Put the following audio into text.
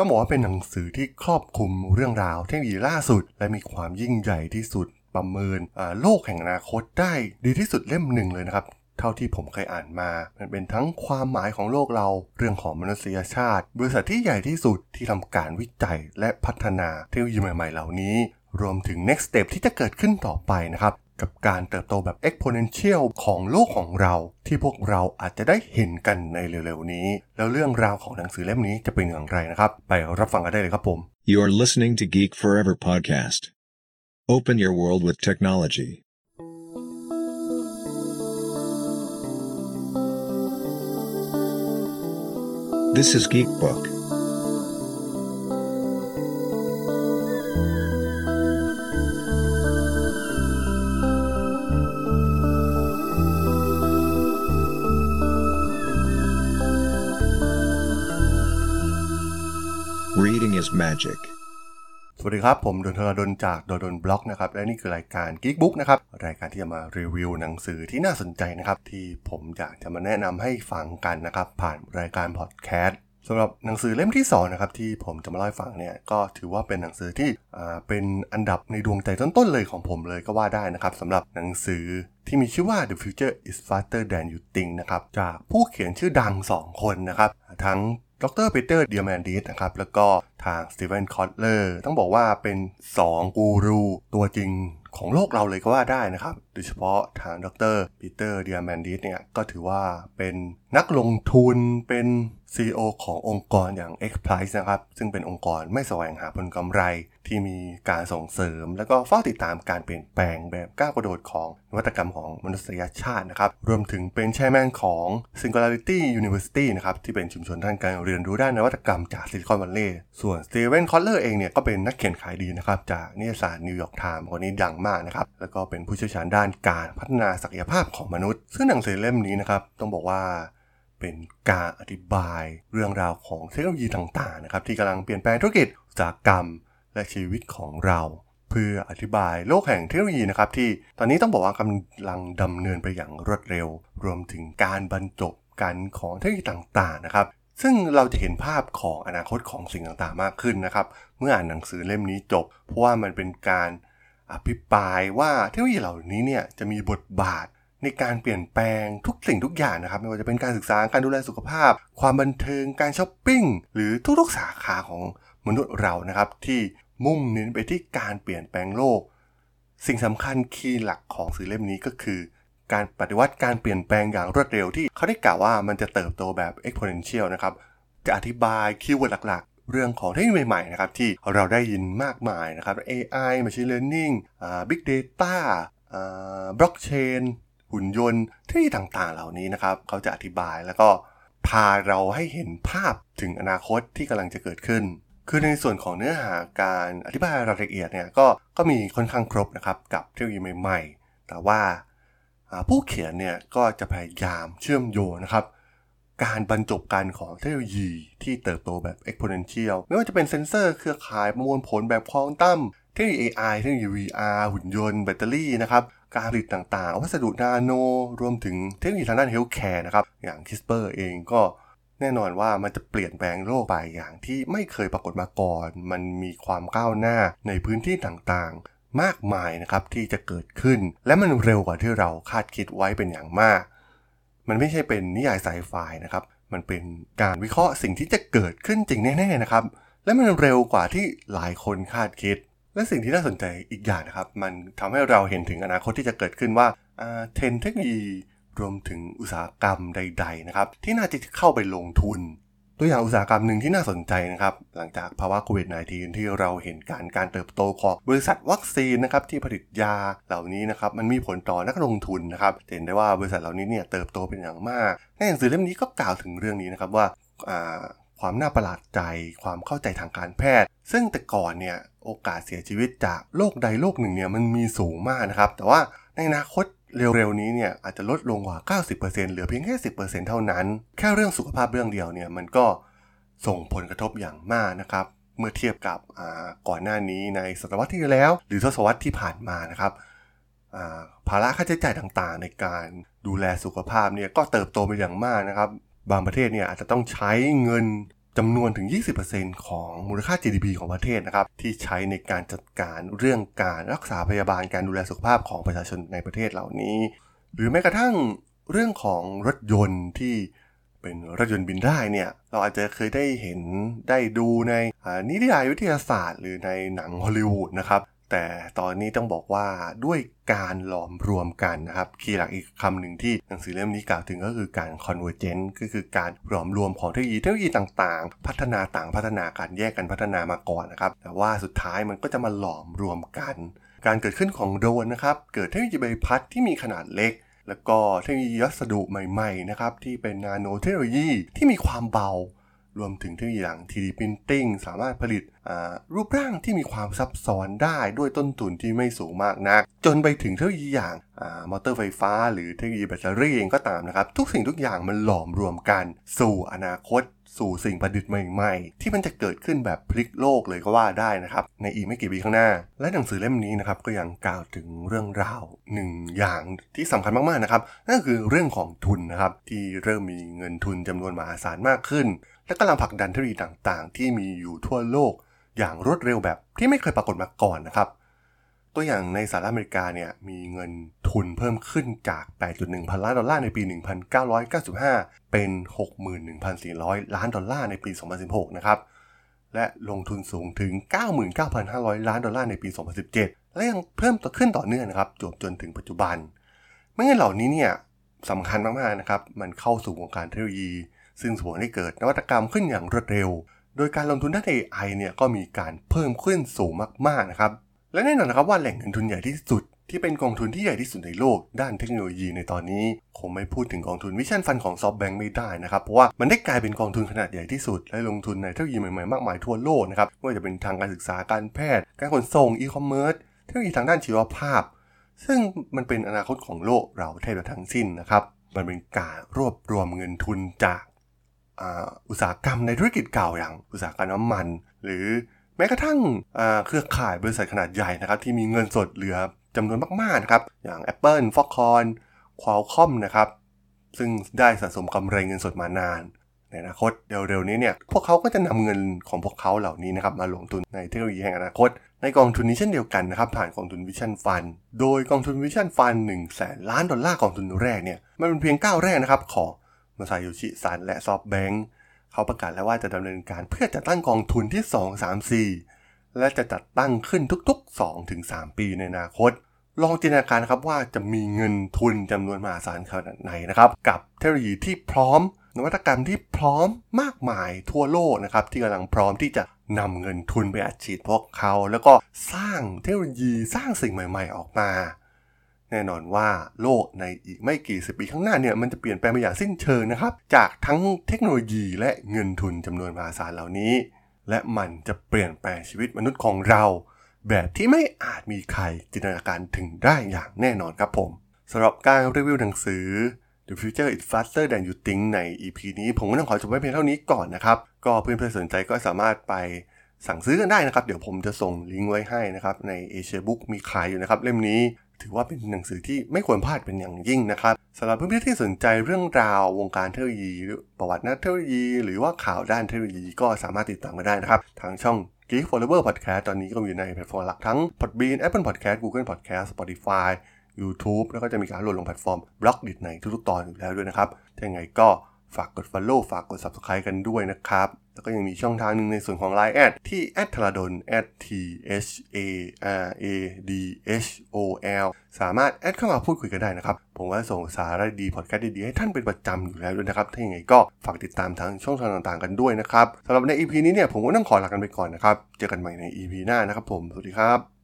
ต้องบอกว่าเป็นหนังสือที่ครอบคลุมเรื่องราวเทคโนโลยีล่าสุด และมีความยิ่งใหญ่ที่สุดประเมินโลกแห่งอนาคตได้ดีที่สุดเล่มหนึ่งเลยนะครับเท่าที่ผมเคยอ่านมา มันเป็นทั้งความหมายของโลกเรา เรื่องของมนุษยชาติ บริษัทที่ใหญ่ที่สุดที่ทำการวิจัยและพัฒนาเทคโนโลยีใหม่ๆ เหล่านี้ รวมถึง next step ที่จะเกิดขึ้นต่อไปนะครับ กับการเติบโตแบบ exponential ของโลกของเรา ที่พวกเราอาจจะได้เห็นกันในเร็วๆนี้ แล้วเรื่องราวของหนังสือเล่มนี้จะเป็นอย่างไรนะครับ ไปรับฟังกันได้เลยครับผม You're listening to Geek Forever podcast. Open your world with technology. This is Geek Book. Is magic. สวัสดีครับ ผมดนทรดนจากดดนบล็อกนะครับ และนี่คือรายการ Geek Book นะครับ รายการที่จะมารีวิวหนังสือที่น่าสนใจนะครับ ที่ผมอยากจะมาแนะนำให้ฟังกันนะครับ ผ่านรายการพอดแคสต์สำหรับหนังสือเล่มที่2นะครับที่ผมจะมาเล่าให้ฟังเนี่ยก็ถือว่าเป็นหนังสือที่เป็นอันดับในดวงใจต้นๆเลยของผมเลยก็ว่าได้นะครับสำหรับหนังสือที่มีชื่อว่า The Future is Faster Than You Think นะครับจากผู้เขียนชื่อดัง 2 คนนะครับทั้ง ดร. Peter Diamandis นะครับ แล้วก็ทาง Steven Kotler ต้องบอกว่าเป็น 2 กูรูตัวจริง ของโลกเราเลยก็ว่าได้นะครับ โดยเฉพาะทางดร. Peter Diamandis เนี่ยก็ถือว่าเป็นนักลงทุนเป็น CEO ขององค์กรอย่าง X Prize นะครับ ซึ่งเป็นองค์กรไม่แสวงหาผลกำไรที่มีการส่งเสริม แล้วก็เฝ้าติดตามการเปลี่ยนแปลงแบบก้าวกระโดดของนวัตกรรมของมนุษยชาตินะครับ รวมถึงเป็น chairman ของ Singularity University นะครับ ที่เป็นชุมชนด้านการเรียนรู้ด้านนวัตกรรมจาก Silicon Valley ส่วน Steven Kotler เองเนี่ยก็เป็นนักเขียนขายดีนะครับจากนิตยสาร New York Times คนนี้ดังมากนะครับ แล้วก็เป็นผู้เชี่ยวชาญด้านการพัฒนาศักยภาพของมนุษย์ ซึ่งหนังสือเล่มนี้นะครับ ต้องบอกว่าเป็นการอธิบายเรื่องราวของเทคโนโลยีต่างๆนะครับที่กำลังเปลี่ยนแปลงธุรกิจอุตสาหกรรม และชีวิตของเรา เพื่ออธิบายโลกแห่งเทคโนโลยีนะครับที่ตอนนี้ต้องบอกว่ากำลังดำเนินไปอย่างรวดเร็ว รวมถึงการบรรจบกันของเทคโนโลยีต่างๆนะครับซึ่งเราจะเห็นภาพของอนาคตของสิ่งต่างๆมากขึ้นนะครับ เมื่ออ่านหนังสือเล่มนี้จบ เพราะว่ามันเป็นการ อภิปรายว่าเทคโนโลยีเหล่านี้เนี่ยจะมีบทบาทในการเปลี่ยนแปลงทุกสิ่งทุกอย่างนะครับ ไม่ว่าจะเป็นการศึกษาการดูแลสุขภาพ ความบันเทิงการช้อปปิ้ง หรือทุกๆสาขาของมนุษย์เรานะครับ ที่มุ่งเน้นไปที่การเปลี่ยนแปลงโลก สิ่งสำคัญคีย์หลักของสื่อเล่มนี้ก็คือ การปฏิวัติการเปลี่ยนแปลงอย่างรวดเร็วที่เขาได้กล่าวว่ามันจะเติบโตแบบ exponential นะครับจะอธิบายคีย์เวิร์ดหลัก เรื่องของเทคโนโลยีใหม่ๆนะครับที่เราได้ยินมากมายนะครับ AI machine learning big data blockchain หุ่นยนต์ที่ต่างๆเหล่านี้นะครับ เขาจะอธิบายแล้วก็พาเราให้เห็นภาพถึงอนาคตที่กำลังจะเกิดขึ้น คือในส่วนของเนื้อหาการอธิบายรายละเอียดเนี่ยก็ก็มีค่อนข้างครบนะครับกับเทคโนโลยีใหม่ ๆ แต่ว่าผู้เขียนเนี่ยก็จะพยายามเชื่อมโยงนะครับ การบรรจบกันของเทคโนโลยีที่เติบโตแบบ exponential ไม่ว่าจะเป็นเซ็นเซอร์เครือข่ายประมวลผลแบบควอนตัมเทคโนโลยี AI เทคโนโลยี VR หุ่นยนต์แบตเตอรี่นะครับการผลิตต่างๆ วัสดุนาโน รวมถึงเทคโนโลยีทางด้าน healthcare นะครับ อย่าง CRISPR เองก็แน่นอนว่ามันจะเปลี่ยนแปลงโลกไปอย่างที่ไม่เคยปรากฏมาก่อน มันมีความก้าวหน้าในพื้นที่ต่างๆ มากมายนะครับที่จะเกิดขึ้น และมันเร็วกว่าที่เราคาดคิดไว้เป็นอย่างมาก มันไม่ใช่เป็นนิยายไซไฟนะครับ มันเป็นการวิเคราะห์สิ่งที่จะเกิดขึ้นจริงแน่ๆนะครับ และมันเร็วกว่าที่หลายคนคาดคิด และสิ่งที่น่าสนใจอีกอย่างนะครับ มันทำให้เราเห็นถึงอนาคตที่จะเกิดขึ้นว่าเทรนเทคโนโลยีรวมถึงอุตสาหกรรมใด ๆ นะครับ ที่น่าจะเข้าไปลงทุน ตัวอย่างอุตสาหกรรมหนึ่งที่น่าสนใจนะครับ หลังจากภาวะโควิด -19 ที่เราเห็นการการเติบโตของบริษัทวัคซีนนะครับที่ผลิตยาเหล่านี้นะครับมันมีผลต่อนักลงทุนนะครับเห็นได้ว่าบริษัทเหล่านี้เนี่ยเติบโตเป็นอย่างมาก ในหนังสือเล่มนี้ก็กล่าวถึงเรื่องนี้นะครับว่าความน่าประหลาดใจความเข้าใจทางการแพทย์ ซึ่งแต่ก่อนเนี่ยโอกาสเสียชีวิตจากโรคใดโรคหนึ่งเนี่ยมันมีสูงมากนะครับ แต่ว่าในอนาคต เร็วๆนี้เนี่ยอาจจะลดลงกว่า 90%เหลือเพียงแค่ 10%เท่านั้น แค่เรื่องสุขภาพเรื่องเดียวเนี่ยมันก็ส่งผลกระทบอย่างมากนะครับ เมื่อเทียบกับก่อนหน้านี้ในศตวรรษที่แล้ว หรือทศวรรษที่ผ่านมานะครับภาระค่าใช้จ่ายต่างๆ ในการดูแลสุขภาพเนี่ยก็เติบโตไปอย่างมากนะครับ บางประเทศเนี่ยอาจจะต้องใช้เงิน จำนวนถึง 20%ของมูลค่า GDP ของประเทศนะครับ ที่ใช้ในการจัดการเรื่องการรักษาพยาบาลการดูแลสุขภาพของประชาชนในประเทศเหล่านี้ หรือแม้กระทั่งเรื่องของรถยนต์ที่เป็นรถยนต์บินได้เนี่ย เราอาจจะเคยได้เห็นได้ดูในนิยายวิทยาศาสตร์ หรือในหนังฮอลลีวูดนะครับ แต่ตอนนี้ต้องบอกว่าด้วยการหลอมรวมกันนะครับ คีย์หลักอีกคำหนึ่งที่หนังสือเล่มนี้กล่าวถึงก็คือการ convergent ก็คือการหลอมรวมของเทคโนโลยีเทคโนโลยีต่างๆ พัฒนาต่างพัฒนาการแยกกันพัฒนามาก่อนนะครับ แต่ว่าสุดท้ายมันก็จะมาหลอมรวมกัน การเกิดขึ้นของโดรนนะครับ เกิดเทคโนโลยีใบพัดที่มีขนาดเล็ก แล้วก็เทคโนโลยีวัสดุใหม่ ๆ นะครับที่เป็นนาโนเทคโนโลยีที่มีความเบา รวมถึงเทคโนโลยีอย่าง 3D Printing สามารถผลิตรูปร่างที่มีความซับซ้อนได้ด้วยต้นทุนที่ไม่สูงมากนัก จนไปถึงเทคโนโลยีอย่างมอเตอร์ไฟฟ้า หรือเทคโนโลยีแบตเตอรี่เองก็ตามนะครับ ทุกสิ่งทุกอย่างมันหลอมรวมกัน สู่อนาคต สู่สิ่งประดิษฐ์ใหม่ๆ ที่มันจะเกิดขึ้นแบบพลิกโลกเลยก็ว่าได้นะครับ ในอีกไม่กี่ปีข้างหน้า และหนังสือเล่มนี้นะครับก็ยังกล่าวถึงเรื่องราวหนึ่งอย่างที่สำคัญมากๆนะครับนั่นคือเรื่องของทุนนะครับที่เริ่มมีเงินทุนจำนวนมหาศาลมากขึ้น และกำลังผลักดันเทคโนโลยีต่างๆ ที่มีอยู่ทั่วโลกอย่างรวดเร็วแบบที่ไม่เคยปรากฏมาก่อนนะครับ ตัวอย่างในสหรัฐอเมริกาเนี่ยมีเงินทุนเพิ่มขึ้นจาก 8.1 พันล้านดอลลาร์ในปี 1995 เป็น 61,400 ล้านดอลลาร์ในปี 2016 นะครับและลงทุนสูงถึง 99,500 ล้านดอลลาร์ในปี 2017 และยังเพิ่มต่อขึ้นต่อเนื่องนะครับจนจนถึงปัจจุบันเมื่อเงินเหล่านี้เนี่ยสำคัญมากๆนะครับ มันเข้าสู่วงการเทคโนโลยี ซึ่งส่งให้เกิดนวัตกรรมขึ้นอย่างรวดเร็ว โดยการลงทุนด้าน AI เนี่ยก็มีการเพิ่มขึ้นสูงมากๆนะครับ และแน่นอนนะครับว่าแหล่งเงินทุนใหญ่ที่สุด ที่เป็นกองทุนที่ใหญ่ที่สุดในโลก ด้านเทคโนโลยีในตอนนี้ คงไม่พูดถึงกองทุน Vision Fund ของ SoftBank ไม่ได้นะครับ เพราะว่ามันได้กลายเป็นกองทุนขนาดใหญ่ที่สุด และลงทุนในเทคโนโลยีใหม่ๆมากมายทั่วโลกนะครับไม่ว่าจะเป็นทางการศึกษาการแพทย์ การขนส่งอีคอมเมิร์ซเทคโนโลยีทางด้านชีวภาพ ซึ่งมันเป็นอนาคตของโลกเราแทบทั้งสิ้นนะครับมันเป็นการรวบรวมเงินทุนจาก อุตสาหกรรมในธุรกิจเก่าอย่างอุตสาหกรรมน้ำมัน หรือแม้กระทั่งเครือข่ายบริษัทขนาดใหญ่นะครับที่มีเงินสดเหลือจำนวนมากๆนะครับอย่าง Apple Foxconn Qualcomm นะครับซึ่งได้สะสมกำไรเงินสดมานานในอนาคตเร็วๆนี้เนี่ยพวกเขาก็จะนำเงินของพวกเขาเหล่านี้นะครับมาลงทุนในเทคโนโลยีแห่งอนาคต ในกองทุนนี้เช่นเดียวกันนะครับผ่านกองทุน Vision Fund โดยกองทุน Vision Fund หนึ่งแสนล้านดอลลาร์กองทุนแรกเนี่ยมันเป็นเพียงก้าวแรกนะครับของ มาซาโยชิซังและ SoftBank เขาประกาศแล้วว่าจะดำเนินการเพื่อจัดตั้งกองทุนที่ 2 3 4 และจะจัดตั้งขึ้นทุกๆ 2-3 ปีในอนาคต ลองจินตนาการนะครับว่าจะมีเงินทุนจำนวนมหาศาลขนาดไหนนะครับ กับเทคโนโลยีที่พร้อม นวัตกรรมที่พร้อมมากมายทั่วโลกนะครับ ที่กำลังพร้อมที่จะนำเงินทุนไปอัดฉีดพวกเขา แล้วก็สร้างเทคโนโลยีสร้างสิ่งใหม่ ๆ ออกมา แน่นอนว่าโลกในอีกไม่กี่สิบปีข้างหน้าเนี่ยมันจะเปลี่ยนแปลงไปอย่างสิ้นเชิงนะครับ จากทั้งเทคโนโลยีและเงินทุนจำนวนมหาศาลเหล่านี้ และมันจะเปลี่ยนแปลงชีวิตมนุษย์ของเรา แบบที่ไม่อาจมีใครจินตนาการถึงได้อย่างแน่นอนครับผมสำหรับการรีวิวหนังสือ The Future is Faster Than You Think ใน EP นี้ผมก็ต้องขอจบไว้เพียงเท่านี้ก่อนนะครับ ก็เพื่อนๆสนใจก็สามารถไปสั่งซื้อกันได้นะครับ เดี๋ยวผมจะส่งลิงก์ไว้ให้นะครับ ใน Asia Book มีขายอยู่นะครับ เล่มนี้ ถือว่าเป็นหนังสือที่ไม่ควรพลาดเป็นอย่างยิ่งนะครับสำหรับเพื่อนๆที่สนใจเรื่องราววงการเทคโนโลยี ประวัตินักเทคโนโลยี หรือว่าข่าวด้านเทคโนโลยีก็สามารถติดตามมาได้นะครับ ทางช่อง Geek Forever Podcast ตอนนี้ก็อยู่ในแพลตฟอร์มหลักทั้ง Podbean Apple Podcast Google Podcast Spotify YouTube แล้วก็จะมีการโหลดลงแพลตฟอร์ม Blockdit ในทุกๆตอนอยู่แล้วด้วยนะครับอย่างไรก็ ฝากกด Follow ฝากกด Subscribe กันด้วยนะครับ แล้วก็ยังมีช่องทางหนึ่งในส่วนของ Line at ที่ at ธราดล t h a r a d h o l สามารถแอดเข้ามาพูดคุยกันได้นะครับ ผมว่าส่งสาระดีพอดแคสต์ดีๆ ให้ท่านเป็นประจำอยู่แล้วด้วยนะครับ ถ้าอย่างไรก็ฝากติดตามทางช่องทางต่างๆกันด้วยนะครับสำหรับใน EP นี้เนี่ยผมก็ต้องขอลากันไปก่อนนะครับ เจอกันใหม่ใน EP หน้านะครับผม สวัสดีครับ